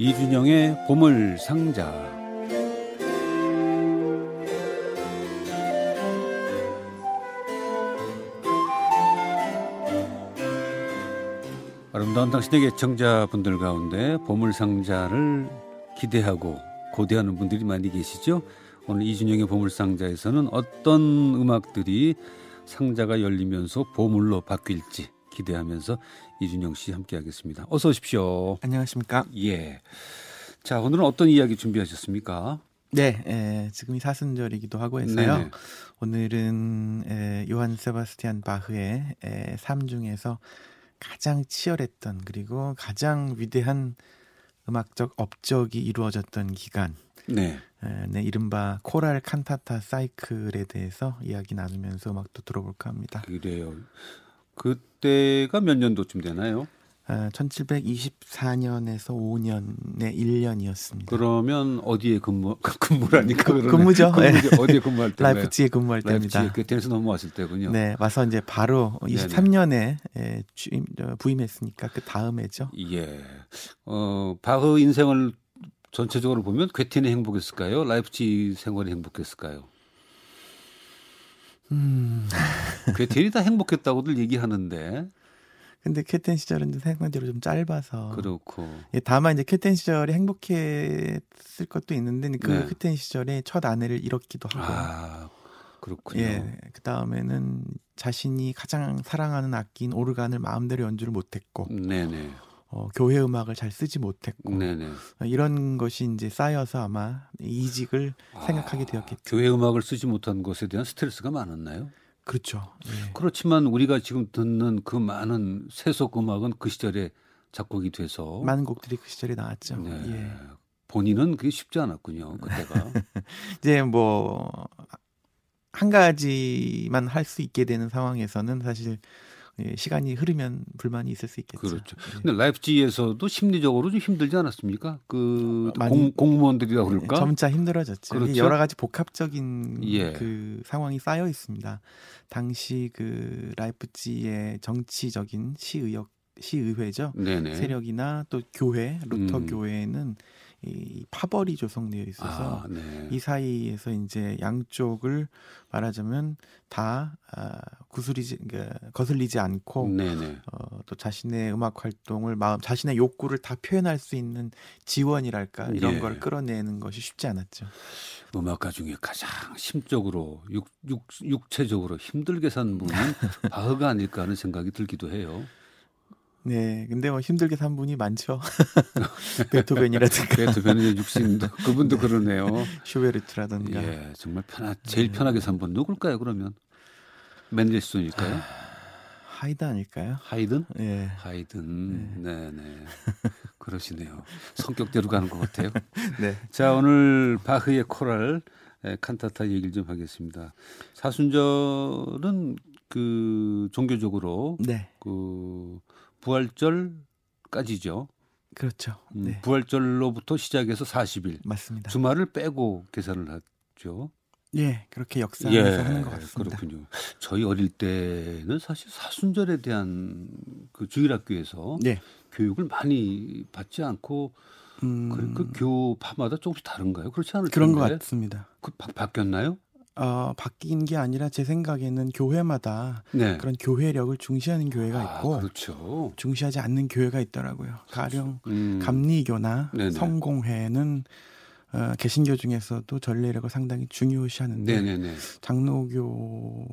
이준영의 보물 상자. 아름다운 당신에게 청자분들 가운데 보물 상자를 기대하고 고대하는 분들이 많이 계시죠? 오늘 이준영의 보물 상자에서는 어떤 음악들이 상자가 열리면서 보물로 바뀔지 기대하면서 이준영 씨 함께하겠습니다. 어서 오십시오. 안녕하십니까? 예. 자 오늘은 어떤 이야기 준비하셨습니까? 네, 에, 지금이 사순절이기도 하고 해서요. 네네. 오늘은 에, 요한 세바스티안 바흐의 에, 삶 중에서 가장 치열했던 그리고 가장 위대한 음악적 업적이 이루어졌던 기간. 네. 에, 네, 이른바 코랄 칸타타 사이클에 대해서 이야기 나누면서 음악도 들어볼까 합니다. 그래요. 그때가 몇 년도쯤 되나요? 아, 1724년에서 5년의 1년이었습니다. 그러면 어디에 근무 근무라니까 그, 근무죠. 근무, 네. 어디에 근무할 때? 라이프치히에 근무할 때입니다. 라이프치히에 그때에서 넘어왔을 때군요. 네, 와서 이제 바로 23년에 예, 취임, 부임했으니까 그 다음에죠. 예. 어, 바흐 인생을 전체적으로 보면 그때가 행복했을까요? 라이프치히 생활이 행복했을까요? 음. 괴테이 다 행복했다고들 얘기하는데 근데 캡텐 시절은 생각대로 좀 짧아서 그렇고 예, 다만 이제 캡텐 시절에 행복했을 것도 있는데 그 네. 캡텐 시절에 첫 아내를 잃었기도 하고 아 그렇군요. 예, 그 다음에는 자신이 가장 사랑하는 악기인 오르간을 마음대로 연주를 못했고, 네네. 어, 교회 음악을 잘 쓰지 못했고, 네네. 어, 이런 것이 이제 쌓여서 아마 이직을 아, 생각하게 되었겠죠. 교회 음악을 쓰지 못한 것에 대한 스트레스가 많았나요? 그렇죠. 예. 그렇지만 우리가 지금 듣는 그 많은 세속 음악은 그 시절에 작곡이 돼서 많은 곡들이 그 시절에 나왔죠. 네. 예. 본인은 그게 쉽지 않았군요. 그때가 이제 뭐 한 가지만 할 수 있게 되는 상황에서는 사실 예, 시간이 흐르면 불만이 있을 수 있겠죠. 그렇죠. 예. 근데 라이프지에서도 심리적으로 좀 힘들지 않았습니까? 그 어, 공, 공무원들이라 그럴까? 점차 힘들어졌죠. 그렇죠? 여러 가지 복합적인 예. 그 상황이 쌓여 있습니다. 당시 그 라이프지의 정치적인 시의역 시의회죠. 네네. 세력이나 또 교회 루터 음. 교회는 이 파벌이 조성되어 있어서 아, 네. 이 사이에서 이제 양쪽을 말하자면 다 아, 구슬리지 그러니까 거슬리지 않고 어, 또 자신의 음악 활동을 마음 자신의 욕구를 다 표현할 수 있는 지원이랄까 이런 예. 걸 끌어내는 것이 쉽지 않았죠. 음악가 중에 가장 심적으로 육, 육, 육체적으로 힘들게 산 분은 바흐가 아닐까 하는 생각이 들기도 해요. 네, 근데 뭐 힘들게 산 분이 많죠. 베토벤이라든가. 베토벤의 육신도 그분도 네. 그러네요. 슈베르트라든가. 예, 정말 편하 제일 네. 편하게 산 분 누굴까요? 그러면 맨델스존일까요? 아, 하이든 아닐까요? 하이든? 예. 하이든. 네, 네. 그러시네요. 성격대로 가는 것 같아요. 네. 자, 오늘 바흐의 코랄 칸타타 얘기를 좀 하겠습니다. 사순절은 그 종교적으로 네. 그 부활절까지죠. 그렇죠. 음, 네. 부활절로부터 시작해서 40일. 맞습니다. 주말을 빼고 계산을 하죠. 예, 그렇게 역사에서 예, 하는 것 같습니다. 그렇군요. 저희 어릴 때는 사실 사순절에 대한 그 주일학교에서 네. 교육을 많이 받지 않고 음... 그, 그 교파마다 조금씩 다른가요? 그렇지 않을 그런 것 같습니다. 그 바, 바뀌었나요? 어, 바뀐 게 아니라 제 생각에는 교회마다 네. 그런 교회력을 중시하는 교회가 아, 있고 아, 그렇죠. 중시하지 않는 교회가 있더라고요. 가령 음. 감리교나 네네. 성공회는 어, 개신교 중에서도 전례력을 상당히 중요시하는데 네네네. 장로교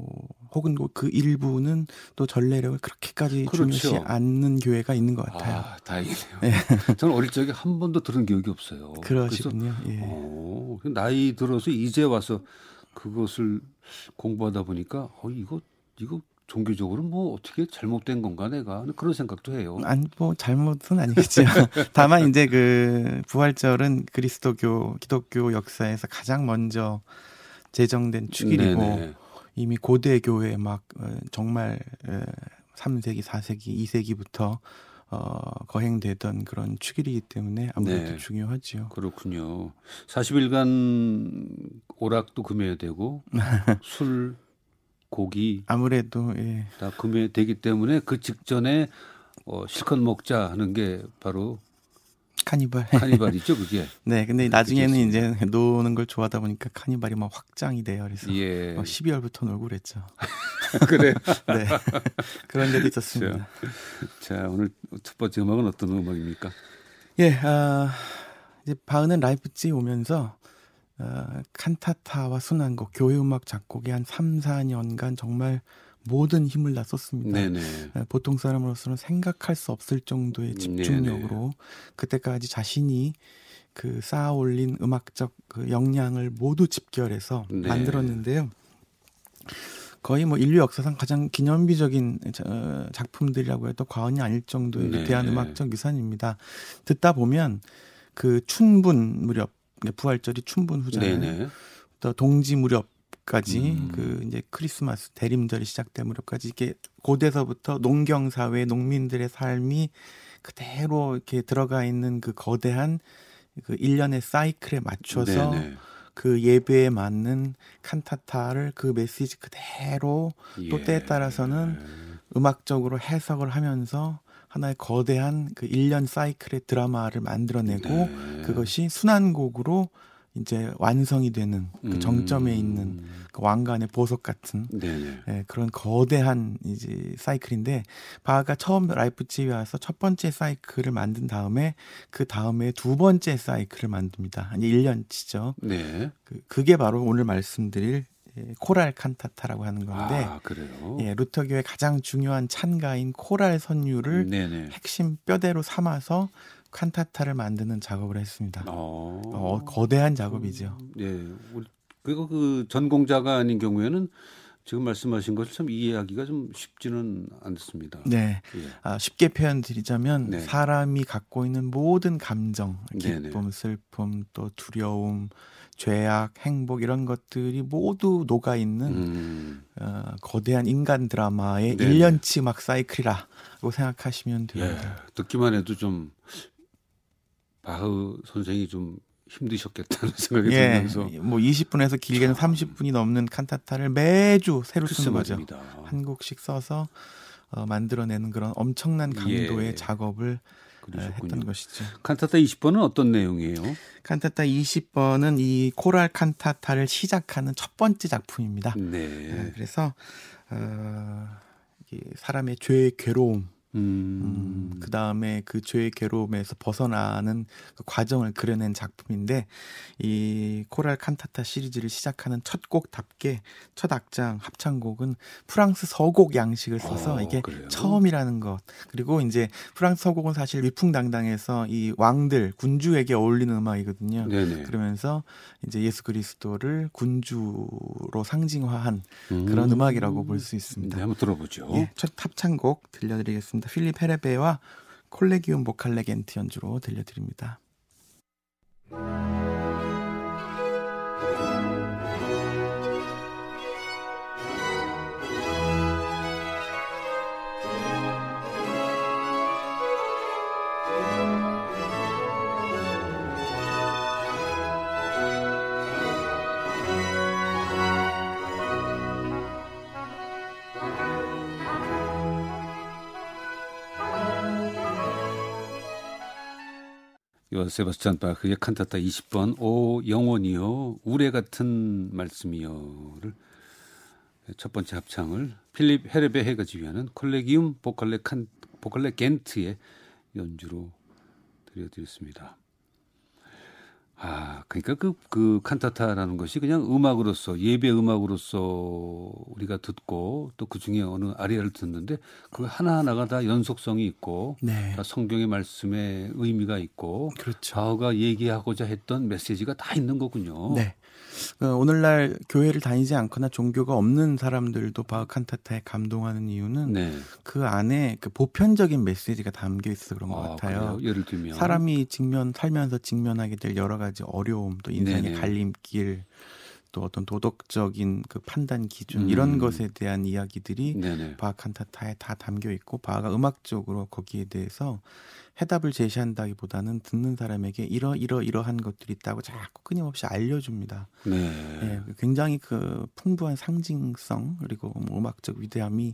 혹은 뭐그 일부는 또 전례력을 그렇게까지 그렇죠. 중요시 않는 교회가 있는 것 같아요. 아, 다행이네요. 네. 저는 어릴 적에 한 번도 들은 기억이 없어요. 그러시군요. 예. 오, 어, 나이 들어서 이제 와서 그것을 공부하다 보니까 어 이거 이거 종교적으로 뭐 어떻게 잘못된 건가 내가 그런 생각도 해요. 아니 뭐 잘못은 아니겠죠. 다만 이제 그 부활절은 그리스도교 기독교 역사에서 가장 먼저 제정된 축일이고 네네. 이미 고대 교회 막 어, 정말 3세기, 4세기, 2세기부터 어, 거행되던 그런 축일이기 때문에 아무래도 네. 중요하죠. 그렇군요. 40일간 오락도 금해야 되고 술, 고기 아무래도 예. 다 금해되기 때문에 그 직전에 어, 실컷 먹자 하는 게 바로 카니발. 카니발이죠, 그게. 네, 근데 나중에는 이제 노는 걸 좋아하다 보니까 카니발이 막 확장이 돼요. 그래서 예. 12월부터 놀고 그랬죠. 그래. 네. 그런 데도 있었습니다. 자, 자, 오늘 첫 번째 음악은 어떤 음악입니까? 예, 아, 이제 바흐는 라이프치 오면서 어, 칸타타와 순환곡, 교회 음악 작곡에 한 3, 4년간 정말 모든 힘을 다 썼습니다. 네네. 예, 보통 사람으로서는 생각할 수 없을 정도의 집중력으로 네네. 그때까지 자신이 그 쌓아 올린 음악적 그 역량을 모두 집결해서 네. 만들었는데요. 거의 뭐 인류 역사상 가장 기념비적인 작품들이라고 해도 과언이 아닐 정도의 네. 위대한 음악적 유산입니다. 듣다 보면 그 춘분 무렵 부활절이 춘분 후잖아요. 또 동지 무렵 까지 음. 그 이제 크리스마스 대림절이 시작된 무렵까지 이게 고대서부터 농경 사회 농민들의 삶이 그대로 이렇게 들어가 있는 그 거대한 그 일련의 사이클에 맞춰서 네네. 그 예배에 맞는 칸타타를 그 메시지 그대로 예. 또 때에 따라서는 음악적으로 해석을 하면서 하나의 거대한 그 일련 사이클의 드라마를 만들어내고 네. 그것이 순환곡으로 이제 완성이 되는 그 정점에 음. 있는 그 왕관의 보석 같은 네, 그런 거대한 이제 사이클인데 바하가 처음 라이프치히에 와서 첫 번째 사이클을 만든 다음에 그 다음에 두 번째 사이클을 만듭니다. 한 1년치죠. 네. 그, 그게 바로 오늘 말씀드릴 예, 코랄 칸타타라고 하는 건데 아? 예, 루터교의 가장 중요한 찬가인 코랄 선율을 네네. 핵심 뼈대로 삼아서 칸타타를 만드는 작업을 했습니다. 어, 어 거대한 작업이죠. 예. 그리고 그 전공자가 아닌 경우에는 지금 말씀하신 것을 참 이해하기가 좀 쉽지는 않습니다. 네. 예. 아, 쉽게 표현드리자면 네. 사람이 갖고 있는 모든 감정, 기쁨, 네네. 슬픔, 또 두려움, 죄악, 행복 이런 것들이 모두 녹아 있는 음. 어, 거대한 인간 드라마의 네네. 1년치 막 사이클이라고 생각하시면 됩니다. 예. 듣기만 해도 좀 바흐 선생이 좀 힘드셨겠다는 생각이 예, 들면서 뭐 20분에서 길게는 참. 30분이 넘는 칸타타를 매주 새로 쓰는 거죠. 한 곡씩 써서 어, 만들어내는 그런 엄청난 강도의 예. 작업을 그러셨군요. 했던 것이죠. 칸타타 20번은 어떤 내용이에요? 칸타타 20번은 이 코랄 칸타타를 시작하는 첫 번째 작품입니다. 네. 네 그래서 어, 사람의 죄의 괴로움 음. 음, 그 다음에 그 죄의 괴로움에서 벗어나는 그 과정을 그려낸 작품인데 이 코랄 칸타타 시리즈를 시작하는 첫 곡답게 첫 악장 합창곡은 프랑스 서곡 양식을 써서 어, 이게 그래요? 처음이라는 것 그리고 이제 프랑스 서곡은 사실 위풍당당해서 이 왕들 군주에게 어울리는 음악이거든요. 네네. 그러면서 이제 예수 그리스도를 군주로 상징화한 음. 그런 음악이라고 볼 수 있습니다. 네, 한번 들어보죠. 예, 첫 합창곡 들려드리겠습니다. 필립 헤레베와 콜레기움 보칼레겐트 연주로 들려드립니다. 세바스찬 바흐의 칸타타 20번 오 영원이요 우레 같은 말씀이요를 첫 번째 합창을 필립 헤레베 해가 지휘하는 콜레기움 보컬레 칸 보컬레 겐트의 연주로 들려드렸습니다. 아, 그러니까 그, 그 칸타타라는 것이 그냥 음악으로서, 예배 음악으로서 우리가 듣고 또 그 중에 어느 아리아를 듣는데 그 하나하나가 다 연속성이 있고 네. 다 성경의 말씀에 의미가 있고 그렇죠. 바흐가 얘기하고자 했던 메시지가 다 있는 거군요. 네. 어, 오늘날 교회를 다니지 않거나 종교가 없는 사람들도 바흐 칸타타에 감동하는 이유는 네. 그 안에 그 보편적인 메시지가 담겨 있어서 그런 것 아, 같아요. 그래요? 예를 들면 사람이 직면 살면서 직면하게 될 여러 가지 어려움, 또 인생의 네네. 갈림길, 또 어떤 도덕적인 그 판단 기준 음. 이런 것에 대한 이야기들이 네네. 바하 칸타타에 다 담겨 있고 바하가 음악적으로 거기에 대해서 해답을 제시한다기보다는 듣는 사람에게 이러 이러 이러한 것들이 있다고 자꾸 끊임없이 알려줍니다. 네. 예, 굉장히 그 풍부한 상징성 그리고 뭐 음악적 위대함이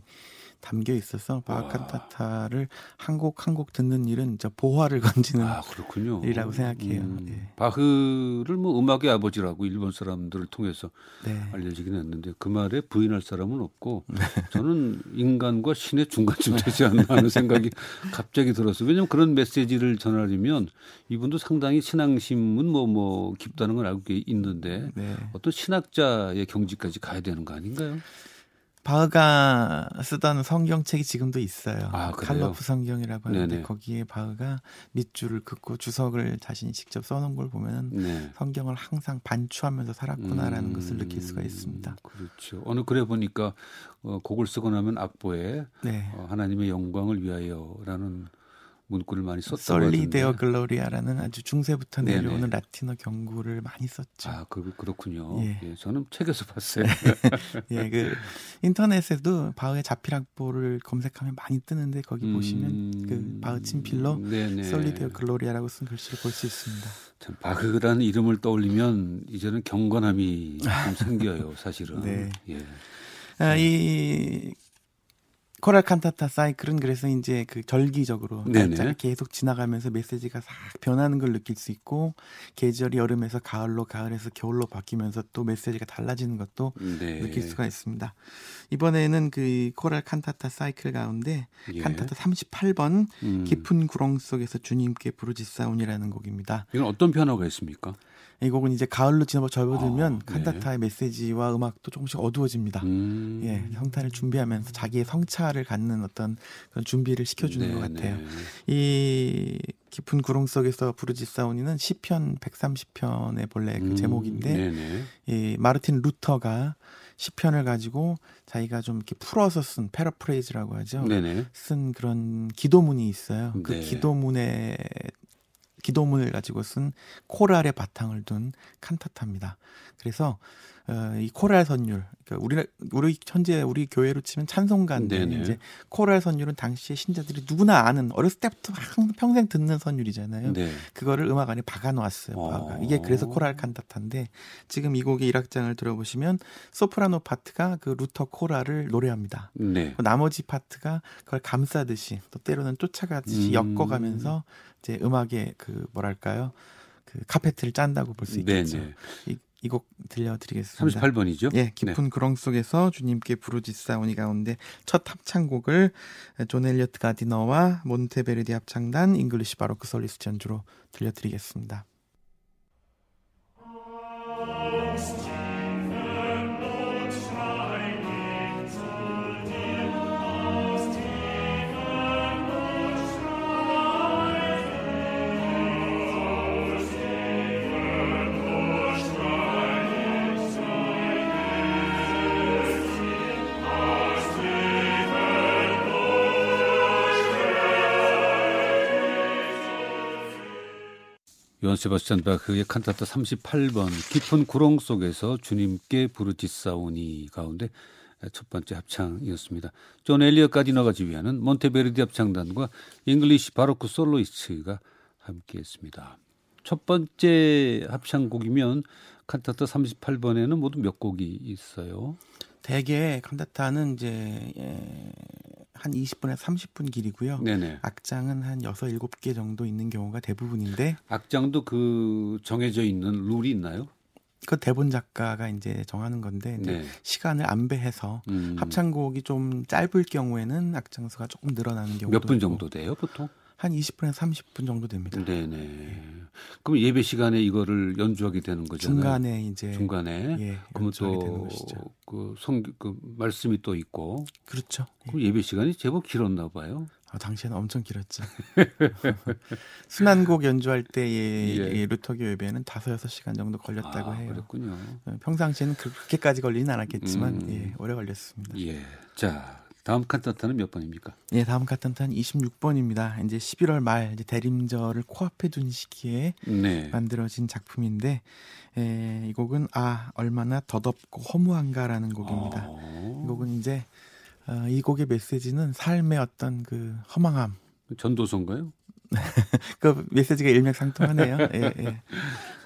담겨 있어서 바흐칸타타를 한 곡 한 곡 듣는 일은 저 보화를 건지는 아, 그렇군요. 일이라고 생각해요. 음, 예. 바흐를 뭐 음악의 아버지라고 일본 사람들을 통해서 네. 알려지긴 했는데 그 말에 부인할 사람은 없고 네. 저는 인간과 신의 중간쯤 되지 않나 하는 생각이 갑자기 들었어요. 왜냐하면 그런 메시지를 전하려면 이분도 상당히 신앙심은 뭐뭐 뭐 깊다는 걸 알고 있는데 네. 어떤 신학자의 경지까지 가야 되는 거 아닌가요? 바흐가 쓰던 성경책이 지금도 있어요. 아, 칼로프 성경이라고 하는데 네네. 거기에 바흐가 밑줄을 긋고 주석을 자신이 직접 써놓은 걸 보면 네. 성경을 항상 반추하면서 살았구나라는 음, 것을 느낄 수가 있습니다. 그렇죠. 어느 글에 보니까 어, 곡을 쓰고 나면 악보에 네. 어, 하나님의 영광을 위하여라는 문구를 많이 썼던 Soli Deo Gloria라는 아주 중세부터 내려오는 네네. 라틴어 경구를 많이 썼죠. 아, 그, 그렇군요. 예. 예 저는 책에서 봤어요. 예, 그 인터넷에도 바흐의 자필악보를 검색하면 많이 뜨는데 거기 음... 보시면 그 바흐 친필로 Soli Deo Gloria라고 쓴 글씨를 볼 수 있습니다. 참 바흐라는 이름을 떠올리면 이제는 경건함이 좀 생겨요, 사실은. 네. 예. 아, 이 코랄 칸타타 사이클은 그래서 이제 그 절기적으로 날짜가 계속 지나가면서 메시지가 싹 변하는 걸 느낄 수 있고 계절이 여름에서 가을로 가을에서 겨울로 바뀌면서 또 메시지가 달라지는 것도 네. 느낄 수가 있습니다. 이번에는 그 코랄 칸타타 사이클 가운데 예. 칸타타 38번 음. 깊은 구렁 속에서 주님께 부르짖사운이라는 곡입니다. 이건 어떤 변화가 있습니까? 이 곡은 이제 가을로 지나고 접어들면 아, 네. 칸타타의 메시지와 음악도 조금씩 어두워집니다. 음. 예, 성탄을 준비하면서 자기의 성찰을 갖는 어떤 그런 준비를 시켜주는 네, 것 같아요. 네. 이 깊은 구렁 속에서 부르짖사오니는 시편 130편의 본래 그 음, 제목인데 음, 이 마르틴 루터가 시편을 가지고 자기가 좀 이렇게 풀어서 쓴 패러프레이즈라고 하죠. 네네. 쓴 그런 기도문이 있어요. 그 네. 기도문에 기도문을 가지고 쓴 코랄의 바탕을 둔 칸타타입니다. 그래서 어, 이 코랄 선율, 그러니까 우리 우리 현재 우리 교회로 치면 찬송가인데 네네. 이제 코랄 선율은 당시에 신자들이 누구나 아는 어렸을 때부터 평생 듣는 선율이잖아요. 네. 그거를 음악 안에 박아놓았어요. 어. 이게 그래서 코랄 칸타타인데 지금 이 곡의 일악장을 들어보시면 소프라노 파트가 그 루터 코랄을 노래합니다. 네. 나머지 파트가 그걸 감싸듯이 또 때로는 쫓아가듯이 음. 엮어가면서 이제 음악의 그 뭐랄까요 그 카페트를 짠다고 볼 수 있겠죠. 이, 이 곡 들려드리겠습니다. 38번이죠? 예, 깊은 네. 구렁 속에서 주님께 부르짖사오니 가운데 첫 합창곡을 존 엘리어트 가디너와 몬테베르디 합창단 잉글리시 바로크 솔리스트 연주로 들려드리겠습니다. 요한 세바스찬 바흐의 칸타타 38번 깊은 구렁 속에서 주님께 부르짖사오니 가운데 첫 번째 합창이었습니다. 존 엘리엇 가디너가 지휘하는 몬테베르디 합창단과 잉글리시 바로크 솔로이스트가 함께했습니다. 첫 번째 합창곡이면 칸타타 38번에는 모두 몇 곡이 있어요? 대개 칸타타는 이제 예, 한 20분에서 30분 길이고요. 네네. 악장은 한 6, 7개 정도 있는 경우가 대부분인데 악장도 그 정해져 있는 룰이 있나요? 그 대본 작가가 이제 정하는 건데 이제 네. 시간을 안배해서 음. 합창곡이 좀 짧을 경우에는 악장수가 조금 늘어나는 경우도 몇 분 정도 돼요, 보통? 한 20분에서 30분 정도 됩니다. 네네. 네. 그럼 예배 시간에 이거를 연주하게 되는 거잖아요. 중간에 이제 중간에 예, 그러면 또그 성 그 말씀이 또 있고 그렇죠. 그럼 예배 시간이 제법 길었나 봐요. 아, 당시에는 엄청 길었죠. 순환곡 연주할 때의 예. 루터교 예배는 다섯 여섯 시간 정도 걸렸다고 아, 해요. 그렇군요. 어, 평상시에는 그렇게까지 걸리는 않았겠지만 음. 예, 오래 걸렸습니다. 예. 자, 다음 칸타타는 몇 번입니까? 예, 다음 칸타타는 26번입니다. 이제 11월 말 이제 대림절을 코앞에 둔 시기에 네. 만들어진 작품인데 에, 이 곡은 아 얼마나 더덥고 허무한가라는 곡입니다. 어... 이 곡은 이제 어, 이 곡의 메시지는 삶의 어떤 그 허망함. 전도서인가요? 그 메시지가 일맥상통하네요. 예, 예.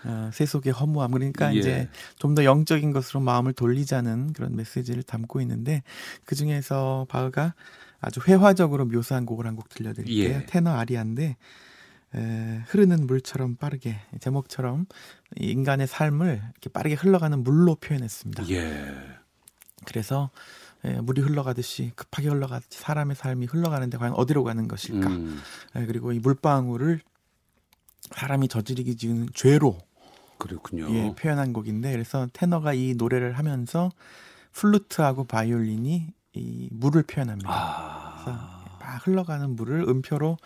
어, 세속의 허무함 그러니까 예. 이제 좀 더 영적인 것으로 마음을 돌리자는 그런 메시지를 담고 있는데 그 중에서 바흐가 아주 회화적으로 묘사한 곡을 한 곡 들려드릴게요. 예. 테너 아리아인데 에, 흐르는 물처럼 빠르게 제목처럼 인간의 삶을 이렇게 빠르게 흘러가는 물로 표현했습니다. 예. 그래서 예, 물이 흘러가듯이 급하게 흘러가듯이 사람의 삶이 흘러가는데 과연 어디로 가는 것일까? 음. 예, 그리고 이 물방울을 사람이 저지르기 지은 죄로 그렇군요. 예, 표현한 곡인데 그래서 테너가 이 노래를 하면서 플루트하고 바이올린이 이 물을 표현합니다. 아. 그래서 막 흘러가는 물을 음표로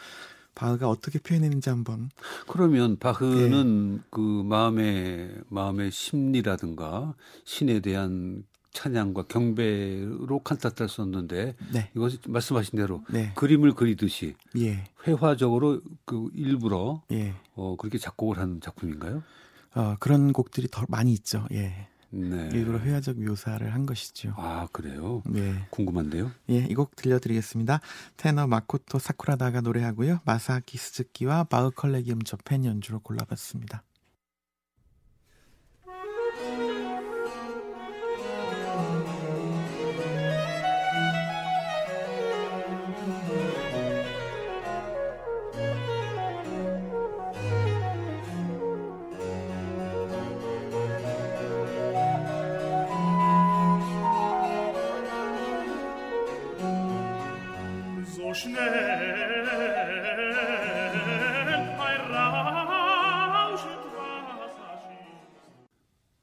바흐가 어떻게 표현했는지 한번. 그러면 바흐는 예. 그 마음의 마음의 심리라든가 신에 대한 찬양과 경배로 칸타타를 썼는데 네. 이것이 말씀하신 대로 네. 그림을 그리듯이 예. 회화적으로 그 일부러 예. 어, 그렇게 작곡을 한 작품인가요? 어, 그런 곡들이 더 많이 있죠. 예. 네. 일부러 회화적 묘사를 한 것이죠. 아 그래요? 네. 궁금한데요. 예, 이 곡 들려드리겠습니다. 테너 마코토 사쿠라다가 노래하고요. 마사키 스즈키와 바흐 컬레기움 저펜 연주로 골라봤습니다.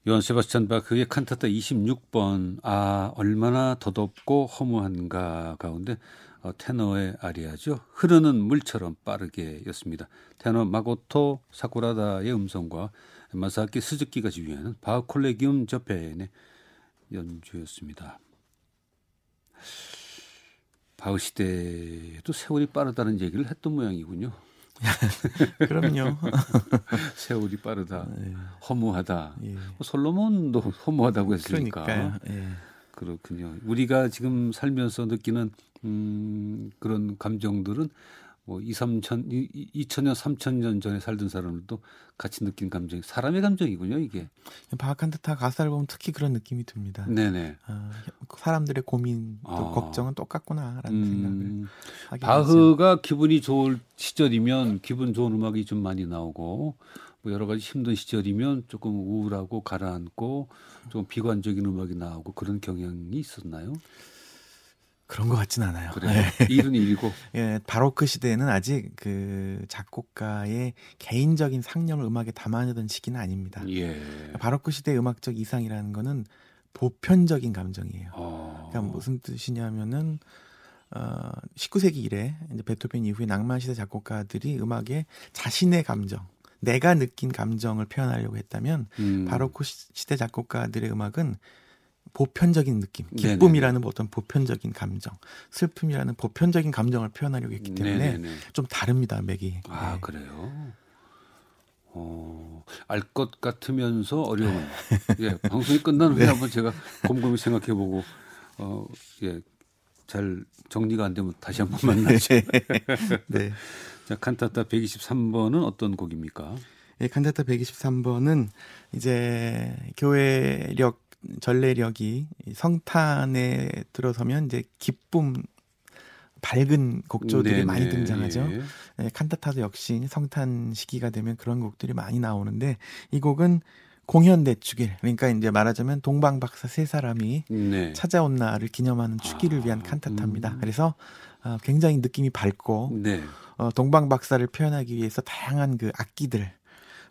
요한 세바스찬 바크의 칸타타 26번 아 얼마나 더덥고 허무한가 가운데 어, 테너의 아리아죠. 흐르는 물처럼 빠르게였습니다. 테너 마고토 사쿠라다의 음성과 마사키 스즈키가 지휘하는 바흐 콜레기움 저펜의 연주였습니다. 바흐 시대에도 세월이 빠르다는 얘기를 했던 모양이군요. 그럼요. 세월이 빠르다. 네. 허무하다. 예. 뭐 솔로몬도 허무하다고 했으니까. 예. 그렇군요. 우리가 지금 살면서 느끼는 음, 그런 감정들은 뭐 2, 3천, 2천년, 3천년 전에 살던 사람들도 같이 느낀 감정이 사람의 감정이군요, 이게. 듯한 가사를 보면 특히 그런 느낌이 듭니다. 네네. 아, 사람들의 고민, 또 아. 걱정은 똑같구나라는 음, 생각을 하게 바흐가 되죠. 기분이 좋을 시절이면 기분 좋은 음악이 좀 많이 나오고 뭐 여러 가지 힘든 시절이면 조금 우울하고 가라앉고 좀 비관적인 음악이 나오고 그런 경향이 있었나요? 그런 것 같진 않아요. 그래요. 네. 일은 일이고. 예, 바로크 시대에는 아직 그 작곡가의 개인적인 상념을 음악에 담아내던 시기는 아닙니다. 예. 바로크 시대 음악적 이상이라는 거는 보편적인 감정이에요. 어. 그러니까 무슨 뜻이냐면은 어 19세기 이래 이제 베토벤 이후에 낭만 시대 작곡가들이 음악에 자신의 감정, 내가 느낀 감정을 표현하려고 했다면 음. 바로크 시대 작곡가들의 음악은 보편적인 느낌, 기쁨이라는 어떤 보편적인 감정, 슬픔이라는 보편적인 감정을 표현하려고 했기 때문에 네네네. 좀 다릅니다, 맥이. 아 네. 그래요. 어, 알 것 같으면서 어려운. 예, 방송이 끝난 후에 네. 한번 제가 곰곰이 생각해보고, 어, 예, 잘 정리가 안 되면 다시 한번 만나죠. 네. 자, 칸타타 123번은 어떤 곡입니까? 예, 칸타타 123번은 이제 교회력 전래력이 성탄에 들어서면 이제 기쁨 밝은 곡조들이 네네. 많이 등장하죠. 예. 네, 칸타타도 역시 성탄 시기가 되면 그런 곡들이 많이 나오는데 이 곡은 공연 대 축일 그러니까 이제 말하자면 동방 박사 세 사람이 네. 찾아온 날을 기념하는 축일을 아, 위한 칸타타입니다. 음. 그래서 어, 굉장히 느낌이 밝고 네. 어, 동방 박사를 표현하기 위해서 다양한 그 악기들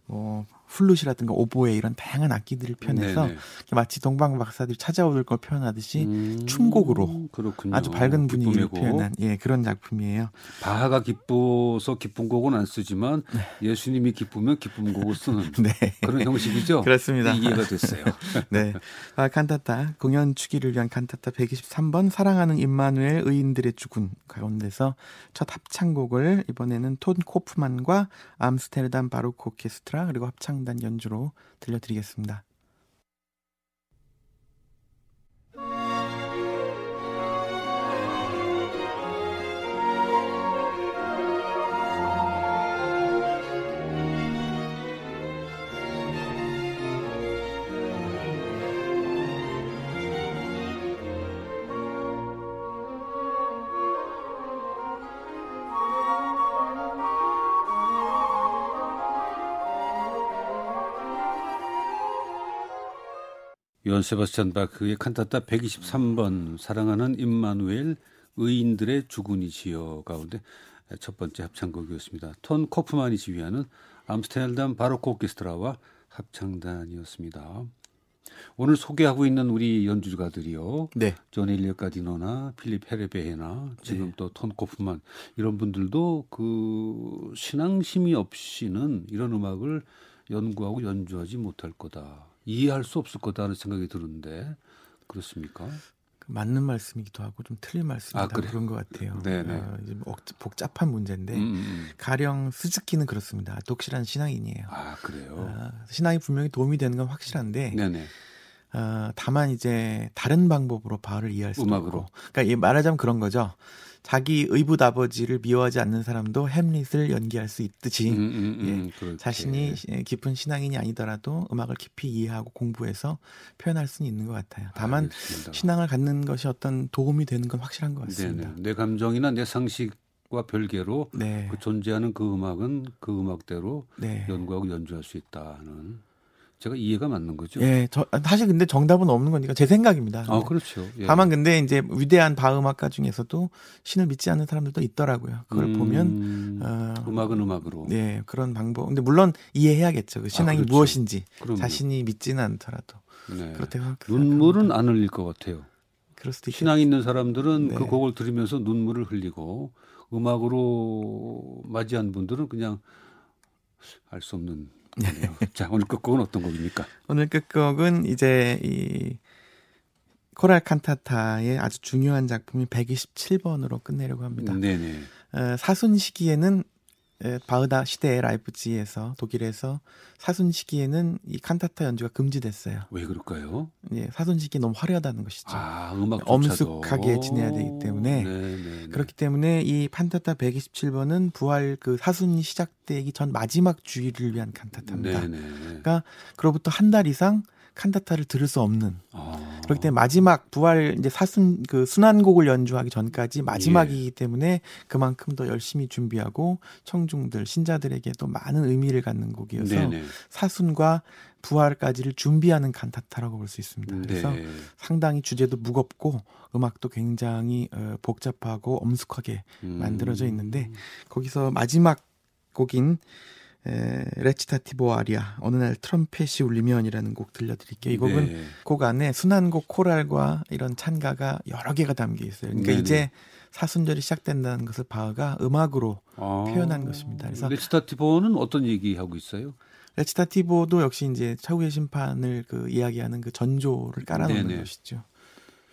뭐 플룻이라든가 오보에 이런 다양한 악기들을 표현해서 네네. 마치 동방 박사들이 찾아올 걸 표현하듯이 음, 춤곡으로 그렇군요. 아주 밝은 분위기를. 표현한 예 그런 작품이에요. 바하가 기뻐서 기쁜 곡은 안 쓰지만 네. 예수님이 기쁘면 기쁜 곡을 쓰는 네. 그런 형식이죠. 그렇습니다. 이해가 됐어요. 네, 아, 칸타타 공연 추기를 위한 칸타타 123번 사랑하는 임마누엘 의인들의 죽은 가운데서 첫 합창곡을 이번에는 톤 코프만과 암스테르담 바로크 오케스트라 그리고 합창 합창단 연주로 들려드리겠습니다. 요한 세바스찬 바흐의 칸타타 123번 사랑하는 임마누엘 의인들의 주군이지요 가운데 첫 번째 합창곡이었습니다. 톤 코프만이 지휘하는 암스테르담 바로크 오케스트라와 합창단이었습니다. 오늘 소개하고 있는 우리 연주가들이요. 네. 존 엘리엇 가디너나 필립 헤레베헤나 지금 네. 또 톤 코프만 이런 분들도 그 신앙심이 없이는 이런 음악을 연구하고 연주하지 못할 거다. 이해할 수 없을 거다라는 생각이 드는데 그렇습니까? 그 맞는 말씀이기도 하고 좀 틀린 말씀이다 아. 그런 것 같아요. 네네. 어, 복잡한 문제인데 음, 음, 음. 가령 스즈키는 그렇습니다. 독실한 신앙인이에요. 아 그래요. 어, 신앙이 분명히 도움이 되는 건 확실한데 네네. 어, 다만 이제 다른 방법으로 바울을 이해할 수 있고, 그러니까 말하자면 그런 거죠. 자기 의붓 아버지를 미워하지 않는 사람도 햄릿을 연기할 수 있듯이 음, 음, 음, 예, 자신이 깊은 신앙인이 아니더라도 음악을 깊이 이해하고 공부해서 표현할 수는 있는 것 같아요. 다만 알겠습니다. 신앙을 갖는 것이 어떤 도움이 되는 건 확실한 것 같습니다. 네네. 내 감정이나 내 상식 과 별개로 네. 그 존재하는 그 음악은 그 음악대로 네. 연구하고 연주할 수 있다는 제가 이해가 맞는 거죠. 예, 저, 사실 근데 정답은 없는 거니까 제 생각입니다. 아, 그렇죠. 예. 다만 근데 이제 위대한 바음악가 중에서도 신을 믿지 않는 사람들도 있더라고요. 그걸 음, 보면 어, 음악은 음악으로. 예, 그런 방법. 근데 물론 이해해야겠죠. 그 신앙이 아, 그렇죠. 무엇인지 그럼요. 자신이 믿지는 않더라도. 네. 그렇다고 눈물은 안 흘릴 것 같아요. 그럴 수도 있겠죠. 신앙 있는 사람들은 네. 그 곡을 들으면서 눈물을 흘리고 음악으로 맞이한 분들은 그냥 알 수 없는 네. 자, 오늘 끝곡은 어떤 곡입니까? 오늘 끝곡은 이제 이 코랄 칸타타의 아주 중요한 작품이 127번으로 끝내려고 합니다. 네네. 어, 사순 시기에는 바흐다 시대의 라이프지에서 독일에서 사순 시기에는 이 칸타타 연주가 금지됐어요. 왜 그럴까요? 예, 사순 시기 너무 화려하다는 것이죠. 아, 음악 엄숙하게 지내야 되기 때문에 네네네. 그렇기 때문에 이 칸타타 127번은 부활 그 사순이 시작되기 전 마지막 주일을 위한 칸타타입니다. 네네. 그러니까 그로부터 한 달 이상 칸타타를 들을 수 없는. 아. 그렇기 때문에 마지막 부활 이제 사순 그 순환곡을 연주하기 전까지 마지막이기 예. 때문에 그만큼 더 열심히 준비하고 청중들 신자들에게도 많은 의미를 갖는 곡이어서 네네. 사순과 부활까지를 준비하는 칸타타라고 볼 수 있습니다. 그래서 네. 상당히 주제도 무겁고 음악도 굉장히 어, 복잡하고 엄숙하게 음. 만들어져 있는데 거기서 마지막 곡인 에, 레치타티보 아리아 어느 날 트럼펫이 울리면이라는 곡 들려드릴게요. 이 곡은 네. 곡 안에 순환곡 코랄과 이런 찬가가 여러 개가 담겨 있어요. 그러니까 네네. 이제 사순절이 시작된다는 것을 바흐가 음악으로 아, 표현한 것입니다. 그래서 레치타티보는 어떤 얘기하고 있어요? 레치타티보도 역시 이제 최후의 심판을 그 이야기하는 그 전조를 깔아놓는 네네. 것이죠.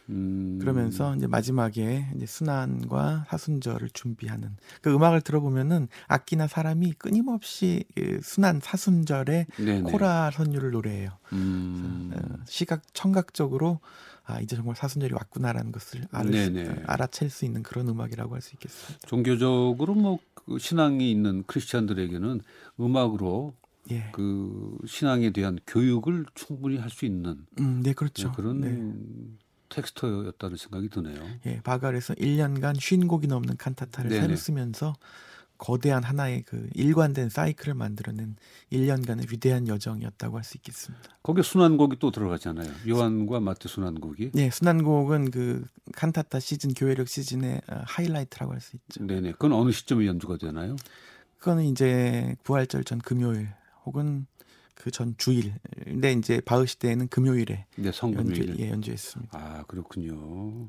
음... 그러면서 이제 마지막에 이제 순환과 사순절을 준비하는 그 음악을 들어보면은 악기나 사람이 끊임없이 그 순환 사순절의 코라 선율을 노래해요. 음... 어, 시각 청각적으로 아 이제 정말 사순절이 왔구나라는 것을 수, 알아챌 수 있는 그런 음악이라고 할 수 있겠습니다. 종교적으로 뭐 그 신앙이 있는 크리스천들에게는 음악으로 예. 그 신앙에 대한 교육을 충분히 할 수 있는 음, 네 그렇죠. 네, 그런 네. 텍스트였다는 생각이 드네요. 예, 바갈에서 1년간 쉰 곡이 넘는 칸타타를 네네. 새로 쓰면서 거대한 하나의 그 일관된 사이클을 만들어낸 1년간의 위대한 여정이었다고 할 수 있겠습니다. 거기에 순환곡이 또 들어가잖아요. 요한과 마트 순환곡이. 네, 순환곡은 그 칸타타 시즌 교회력 시즌의 어, 하이라이트라고 할 수 있죠. 네네. 그건 어느 시점에 연주가 되나요? 그거는 이제 부활절 전 금요일 혹은 그 전 주일. 근데 이제 바흐 시대에는 금요일에 네, 연주, 예, 연주했습니다. 아 그렇군요.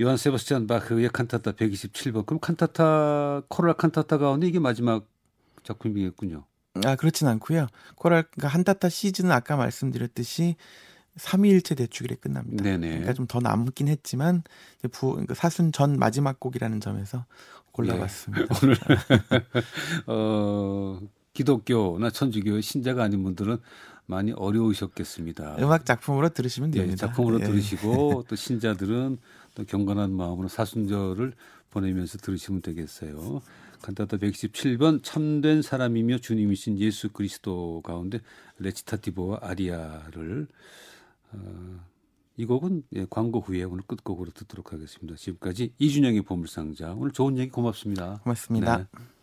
요한 세바스찬 바흐의 칸타타 127번. 그럼 칸타타 코랄 칸타타 가운데 이게 마지막 작품이겠군요. 아 그렇진 않고요. 코랄 그러니까 한타타 시즌은 아까 말씀드렸듯이 3일째 대축일에 끝납니다. 네네. 그러니까 좀 더 남긴 했지만 부 그러니까 사순 전 마지막 곡이라는 점에서 골라봤습니다. 예. 오늘 어 기독교나 천주교 신자가 아닌 분들은 많이 어려우셨겠습니다. 음악 작품으로 들으시면 예, 됩니다. 예, 작품으로 예. 들으시고 또 신자들은 또 경건한 마음으로 사순절을 보내면서 들으시면 되겠어요. 칸타타 117번 참된 사람이며 주님이신 예수 그리스도 가운데 레치타티보와 아리아를 어, 이 곡은 예, 광고 후에 오늘 끝곡으로 듣도록 하겠습니다. 지금까지 이준영의 보물상자 오늘 좋은 얘기 고맙습니다. 고맙습니다. 네.